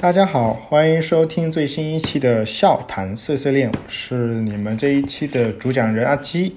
大家好，欢迎收听最新一期的笑谈碎碎念，我是你们这一期的主讲人阿基。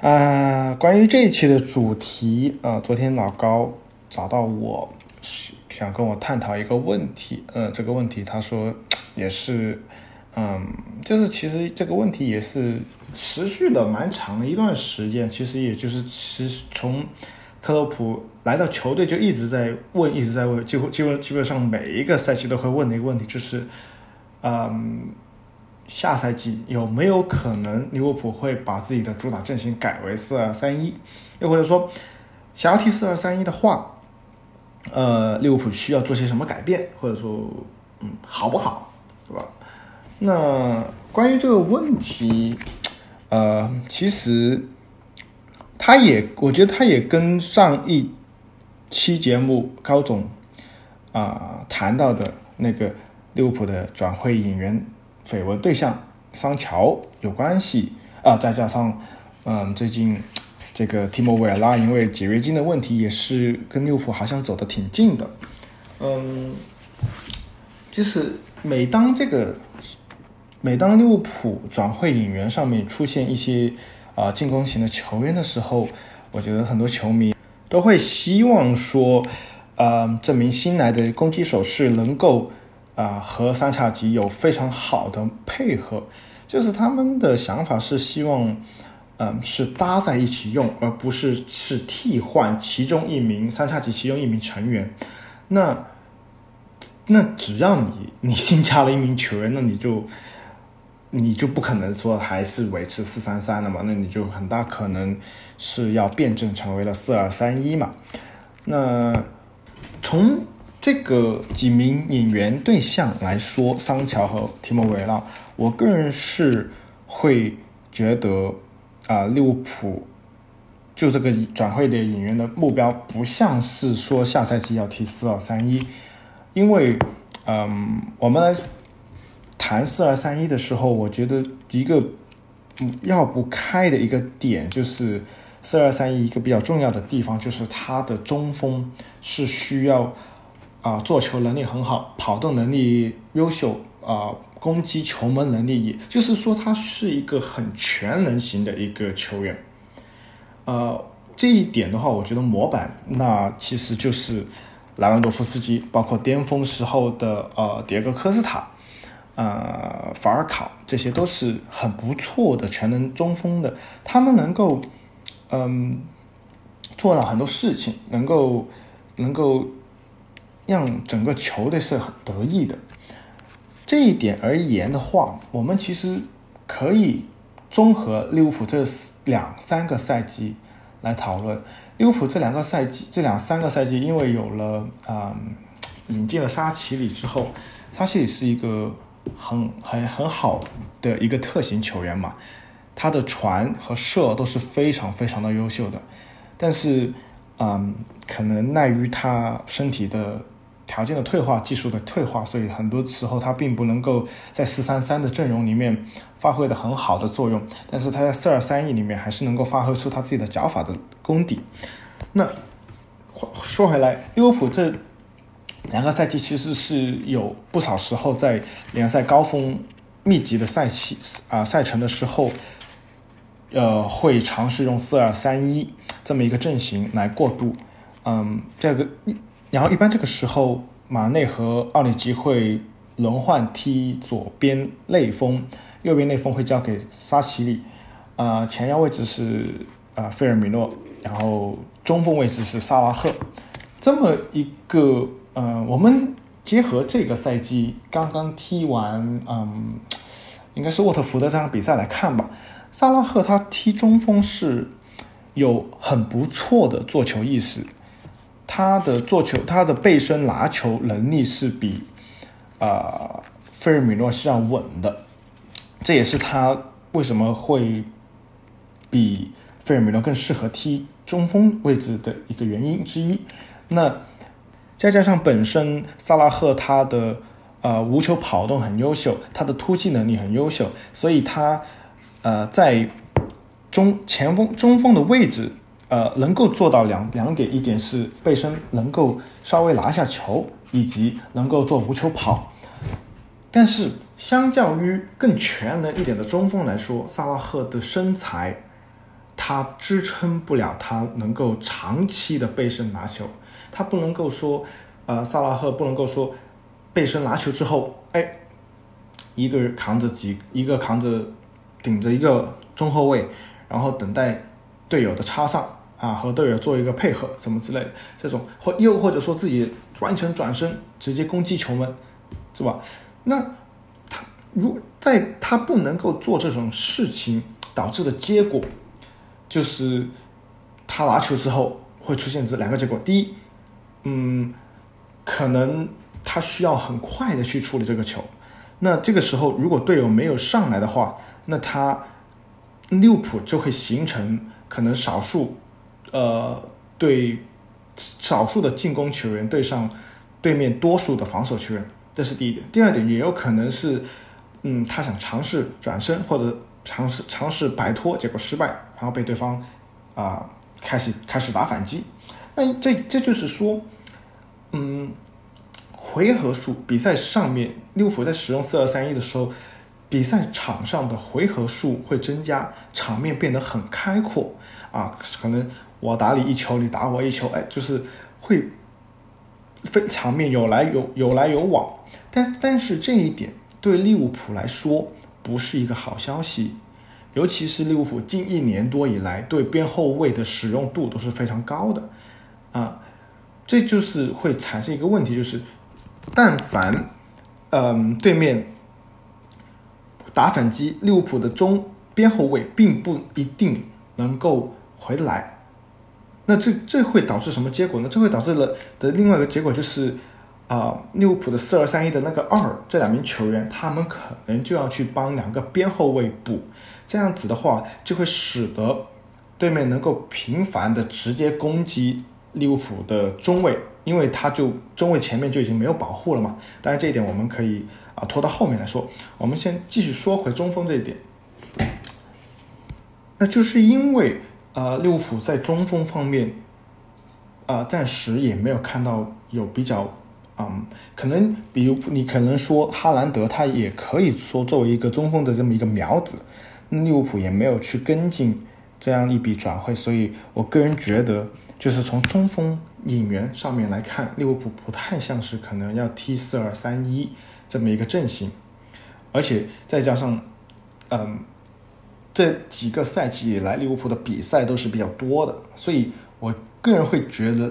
啊，关于这一期的主题，呃，昨天老高找到我，想跟我探讨一个问题，呃，这个问题他说 也是，嗯，就是其实这个问题也是持续了蛮长一段时间，其实也就是其实从。克洛普来到球队就一直在问，一直在问，几乎基本基本上每一个赛季都会问的一个问题就是，嗯，下赛季有没有可能利物浦会把自己的主打阵型改为四二三一？又或者说，想要踢四二三一的话，呃，利物浦需要做些什么改变？或者说，嗯，好不好？是吧？那关于这个问题，呃，其实。他也，我觉得他也跟上一期节目高总啊谈到的那个利物浦的转会引援绯闻对象桑乔有关系啊，再加上嗯最近这个提莫维尔拉因为解约金的问题，也是跟利物浦好像走得挺近的，嗯，就是每当这个每当利物浦转会引援上面出现一些。啊，进攻型的球员的时候，我觉得很多球迷都会希望说，呃，这名新来的攻击手是能够啊和三叉戟有非常好的配合，就是他们的想法是希望，嗯，是搭在一起用，而不是是替换其中一名三叉戟其中一名成员。那那只要你你新加了一名球员，那你就。你就不可能说还是维持四三三了嘛？那你就很大可能是要辩证成为了四二三一嘛？那从这个几名引援对象来说，桑乔和提莫维拉，我个人是会觉得啊，利物浦就这个转会的引援的目标，不像是说下赛季要踢四二三一，因为嗯，我们来。谈四二三一的时候，我觉得一个要不开的一个点就是四二三一一个比较重要的地方，就是他的中锋是需要啊做球能力很好，跑动能力优秀啊，攻击球门能力，也就是说他是一个很全能型的一个球员。呃，这一点的话，我觉得模板那其实就是莱万多夫斯基，包括巅峰时候的呃迭戈科斯塔。呃，法尔考这些都是很不错的全能中锋的，他们能够，嗯，做到很多事情，能够能够让整个球队是很得意的。这一点而言的话，我们其实可以综合利物浦这两三个赛季来讨论。利物浦这两个赛季，这两三个赛季，因为有了啊引进了沙奇里之后，沙奇里是一个。很很很好的一个特型球员嘛，他的传和射都是非常非常的优秀的，但是，嗯，可能奈于他身体的条件的退化、技术的退化，所以很多时候他并不能够在四三三的阵容里面发挥的很好的作用。但是他在四二三一里面还是能够发挥出他自己的脚法的功底。那说回来，利物浦这。两个赛季其实是有不少时候在联赛高峰密集的赛期啊赛程的时候，呃，会尝试用四二三一这么一个阵型来过渡。嗯，这个然后一般这个时候，马内和奥里吉会轮换踢左边内锋，右边内锋会交给沙奇里，啊，前腰位置是啊费尔米诺，然后中锋位置是萨拉赫，这么一个。嗯，我们结合这个赛季刚刚踢完，嗯，应该是沃特福德这场比赛来看吧。萨拉赫他踢中锋是有很不错的做球意识，他的做球，他的背身拿球能力是比啊费尔米诺是要稳的，这也是他为什么会比费尔米诺更适合踢中锋位置的一个原因之一。那。再加上本身萨拉赫他的呃无球跑动很优秀，他的突击能力很优秀，所以他呃在中前锋中锋的位置呃能够做到两两点，一点是背身能够稍微拿下球，以及能够做无球跑。但是，相较于更全能一点的中锋来说，萨拉赫的身材，他支撑不了他能够长期的背身拿球。他不能够说，呃，萨拉赫不能够说背身拿球之后，哎，一个人扛着几，一个扛着顶着一个中后卫，然后等待队友的插上。啊，和队友做一个配合，什么之类的，这种或又或者说自己完成转身直接攻击球门，是吧？那他如在他不能够做这种事情导致的结果，就是他拿球之后会出现这两个结果：第一，嗯，可能他需要很快的去处理这个球，那这个时候如果队友没有上来的话，那他利物浦就会形成可能少数。呃，对少数的进攻球员对上对面多数的防守球员，这是第一点。第二点也有可能是，嗯，他想尝试转身或者尝试尝试摆脱，结果失败，然后被对方啊开始开始打反击。那这这就是说，嗯，回合数比赛上面，利物浦在使用四二三一的时候，比赛场上的回合数会增加，场面变得很开阔啊，可能。我打你一球，你打我一球，哎，就是会非场面有来有有来有往，但但是这一点对利物浦来说不是一个好消息，尤其是利物浦近一年多以来对边后卫的使用度都是非常高的，啊，这就是会产生一个问题，就是但凡嗯对面打反击，利物浦的中边后卫并不一定能够回来。那这这会导致什么结果呢？这会导致了的另外一个结果就是，啊，利物浦的四二三一的那个二这两名球员，他们可能就要去帮两个边后卫补，这样子的话就会使得对面能够频繁的直接攻击利物浦的中卫，因为他就中卫前面就已经没有保护了嘛。但是这一点我们可以啊拖到后面来说，我们先继续说回中锋这一点，那就是因为。呃，利物浦在中锋方面，啊，暂时也没有看到有比较，嗯，可能比如你可能说哈兰德，他也可以说作为一个中锋的这么一个苗子，利物浦也没有去跟进这样一笔转会，所以我个人觉得，就是从中锋引援上面来看，利物浦不太像是可能要踢四二三一这么一个阵型，而且再加上，嗯。这几个赛季以来，利物浦的比赛都是比较多的，所以我个人会觉得，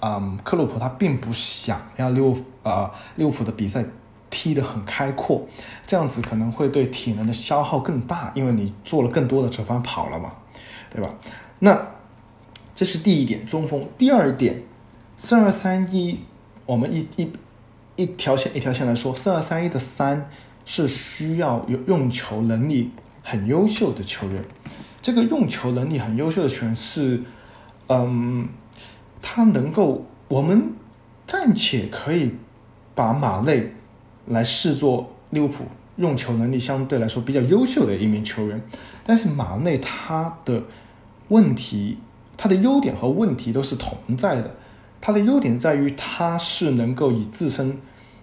嗯，克洛普他并不想要利物啊利物浦的比赛踢得很开阔，这样子可能会对体能的消耗更大，因为你做了更多的折返跑了嘛，对吧？那这是第一点，中锋。第二点，四二三一，我们一一一条线一条线来说，四二三一的三是需要有用球能力。很优秀的球员，这个用球能力很优秀的球员是，嗯，他能够，我们暂且可以把马内来视作利物浦用球能力相对来说比较优秀的一名球员，但是马内他的问题，他的优点和问题都是同在的。他的优点在于他是能够以自身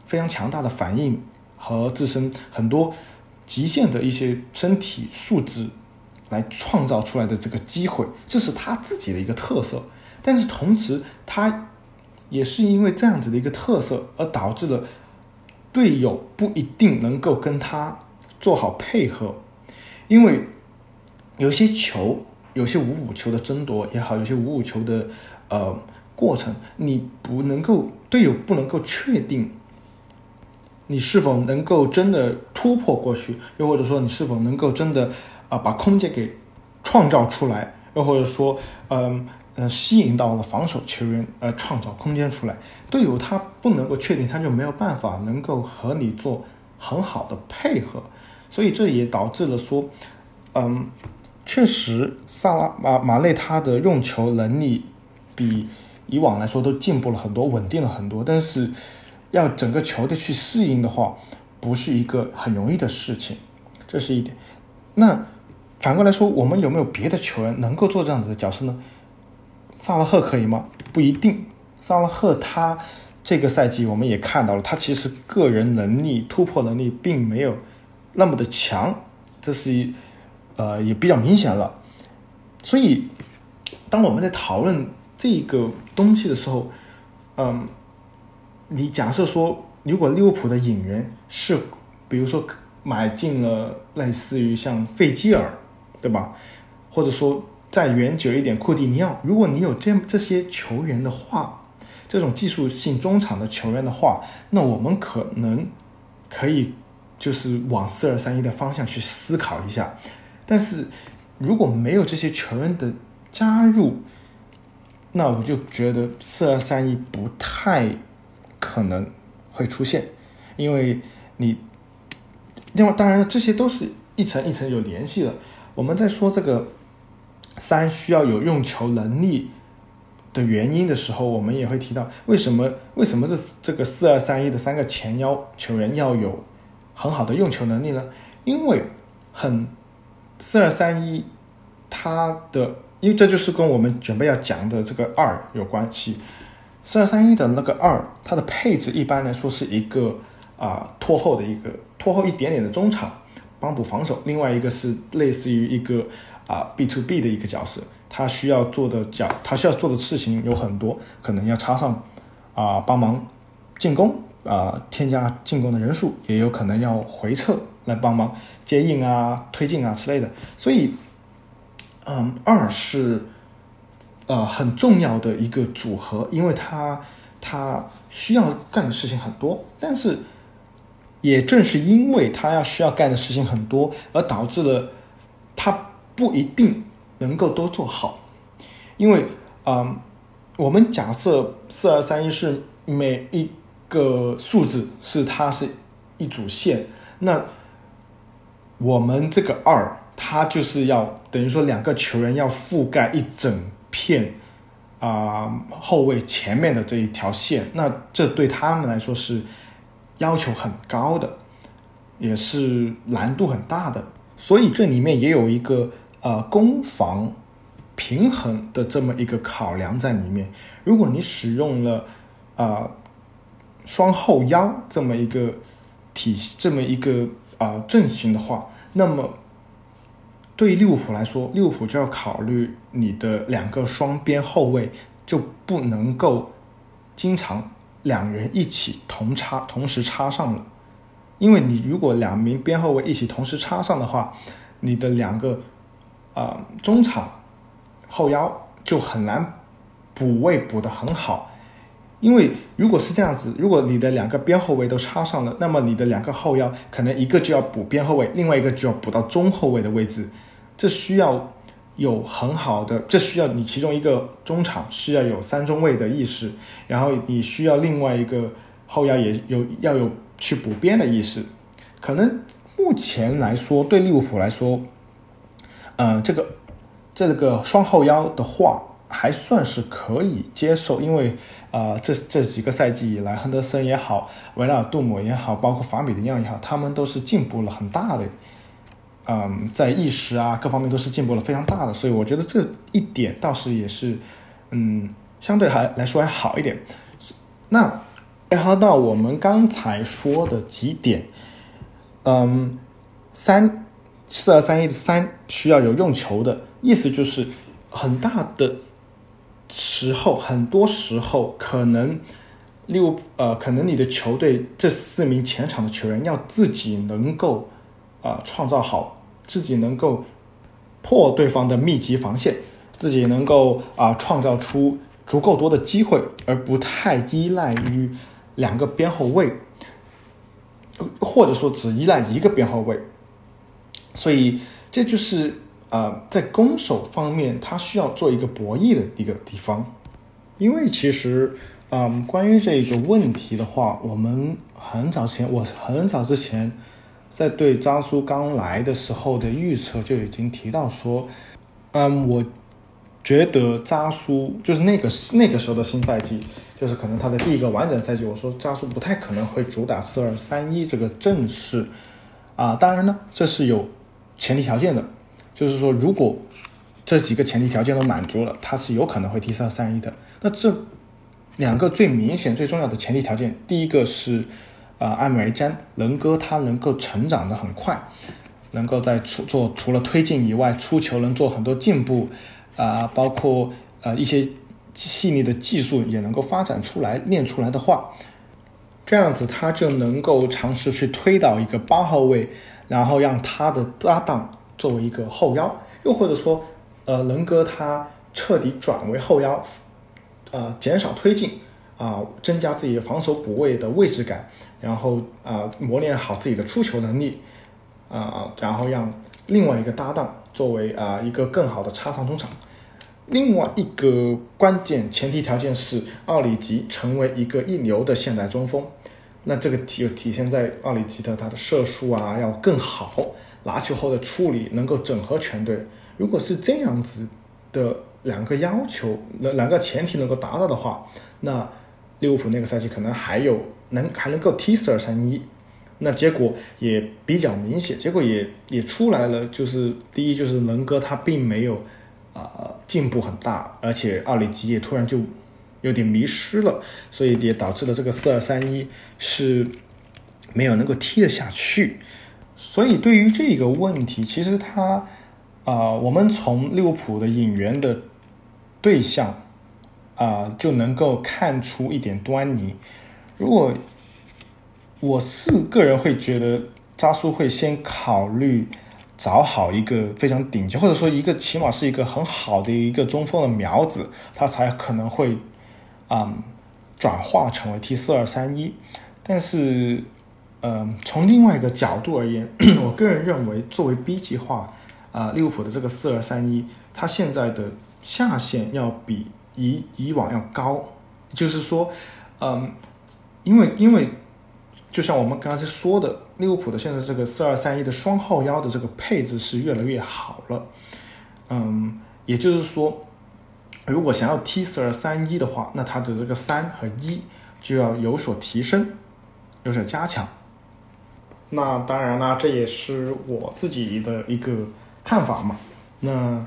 非常强大的反应和自身很多。极限的一些身体素质来创造出来的这个机会，这是他自己的一个特色。但是同时，他也是因为这样子的一个特色，而导致了队友不一定能够跟他做好配合。因为有些球，有些五五球的争夺也好，有些五五球的呃过程，你不能够队友不能够确定。你是否能够真的突破过去？又或者说，你是否能够真的啊把空间给创造出来？又或者说，嗯嗯，吸引到了防守球员，呃，创造空间出来？队友他不能够确定，他就没有办法能够和你做很好的配合。所以这也导致了说，嗯，确实萨拉马马内他的用球能力比以往来说都进步了很多，稳定了很多，但是。要整个球队去适应的话，不是一个很容易的事情，这是一点。那反过来说，我们有没有别的球员能够做这样子的角色呢？萨拉赫可以吗？不一定。萨拉赫他这个赛季我们也看到了，他其实个人能力、突破能力并没有那么的强，这是一呃也比较明显了。所以，当我们在讨论这个东西的时候，嗯，你假设说，如果利物浦的引援是，比如说买进了类似于像费基尔，对吧？或者说再远久一点，库蒂尼奥，如果你有这这些球员的话，这种技术性中场的球员的话，那我们可能可以就是往四二三一的方向去思考一下，但是。如果没有这些球员的加入，那我就觉得四二三一不太可能会出现，因为你另外当然这些都是一层一层有联系的。我们在说这个三需要有用球能力的原因的时候，我们也会提到为什么为什么这这个四二三一的三个前腰球员要有很好的用球能力呢？因为很。四二三一，它的，因为这就是跟我们准备要讲的这个二有关系。四二三一的那个二，它的配置一般来说是一个啊拖后的一个拖后一点点的中场帮补防守，另外一个是类似于一个啊 B to B 的一个角色，他需要做的角，他需要做的事情有很多，可能要插上啊帮忙进攻啊添加进攻的人数，也有可能要回撤。来帮忙接应啊、推进啊之类的，所以，嗯，二是呃很重要的一个组合，因为它它需要干的事情很多，但是也正是因为它要需要干的事情很多，而导致了它不一定能够都做好，因为嗯，我们假设四二三一是每一个数字是它是一组线，那。我们这个二，它就是要等于说两个球员要覆盖一整片啊后卫前面的这一条线，那这对他们来说是要求很高的，也是难度很大的。所以这里面也有一个呃攻防平衡的这么一个考量在里面。如果你使用了啊双后腰这么一个体系，这么一个啊阵型的话。那么，对于利物浦来说，利物浦就要考虑你的两个双边后卫就不能够经常两人一起同插同时插上了，因为你如果两名边后卫一起同时插上的话，你的两个啊中场后腰就很难补位补得很好。因为如果是这样子，如果你的两个边后卫都插上了，那么你的两个后腰可能一个就要补边后卫，另外一个就要补到中后卫的位置，这需要有很好的，这需要你其中一个中场需要有三中卫的意识，然后你需要另外一个后腰也有要有去补边的意识。可能目前来说，对利物浦来说，嗯，这个这个双后腰的话。还算是可以接受，因为啊，这这几个赛季以来，亨德森也好，维拉尔杜姆也好，包括法比尼奥也好，他们都是进步了很大的，嗯，在意识啊各方面都是进步了非常大的，所以我觉得这一点倒是也是，嗯，相对还来说还好一点。那结合到我们刚才说的几点，嗯，三四二三一的三需要有用球的意思，就是很大的。时候，很多时候可能六呃，可能你的球队这四名前场的球员要自己能够啊创造好，自己能够破对方的密集防线，自己能够啊创造出足够多的机会，而不太依赖于两个边后卫，或者说只依赖一个边后卫。所以这就是。呃，在攻守方面，他需要做一个博弈的一个地方，因为其实，嗯，关于这个问题的话，我们很早前，我很早之前在对扎叔刚来的时候的预测就已经提到说，嗯，我觉得扎叔就是那个那个时候的新赛季，就是可能他的第一个完整赛季，我说扎叔不太可能会主打四二三一这个阵势，啊，当然呢，这是有前提条件的。就是说，如果这几个前提条件都满足了，他是有可能会踢四二三一的。那这两个最明显、最重要的前提条件，第一个是，啊，艾米尔詹能哥他能够成长的很快，能够在出做除了推进以外，出球能做很多进步，啊，包括呃一些细腻的技术也能够发展出来、练出来的话，这样子他就能够尝试去推倒一个八号位，然后让他的搭档作为一个后腰，又或者说，呃，能哥他彻底转为后腰。呃，减少推进，啊，增加自己防守补位的位置感，然后啊，磨练好自己的出球能力，啊，然后让另外一个搭档作为啊一个更好的插上中场。另外一个关键前提条件是奥里吉成为一个一流的现代中锋。那这个体体现在奥里吉的他的射术啊要更好，拿球后的处理能够整合全队。如果是这样子的。两个要求，那两个前提能够达到的话，那利物浦那个赛季可能还有能还能够踢四二三一，那结果也比较明显，结果也也出来了，就是第一就是能哥他并没有啊进步很大，而且奥里吉也突然就有点迷失了，所以也导致了这个四二三一是没有能够踢得下去，所以对于这个问题，其实他啊，我们从利物浦的引援的。对象，啊，就能够看出一点端倪。如果我是个人会觉得，扎苏会先考虑找好一个非常顶级，或者说一个起码是一个很好的一个中锋的苗子，他才可能会啊转化成为 T 四二三一。但是，嗯，从另外一个角度而言，我个人认为，作为 B 计划啊，利物浦的这个四二三一，它现在的。下限要比以以往要高，就是说，嗯，因为因为就像我们刚才说的，利物浦的现在这个四二三一的双后腰的这个配置是越来越好了，嗯，也就是说，如果想要踢四二三一的话，那它的这个三和一就要有所提升，有所加强。那当然啦，这也是我自己的一个看法嘛，那。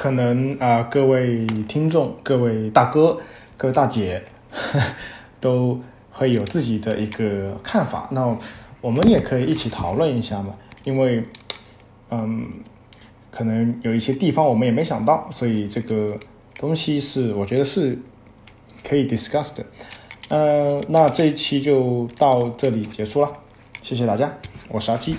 可能啊，各位听众、各位大哥、各位大姐，都会有自己的一个看法。那我们也可以一起讨论一下嘛。因为，嗯，可能有一些地方我们也没想到，所以这个东西是我觉得是可以 discuss 的。呃，那这一期就到这里结束了，谢谢大家，我是阿七。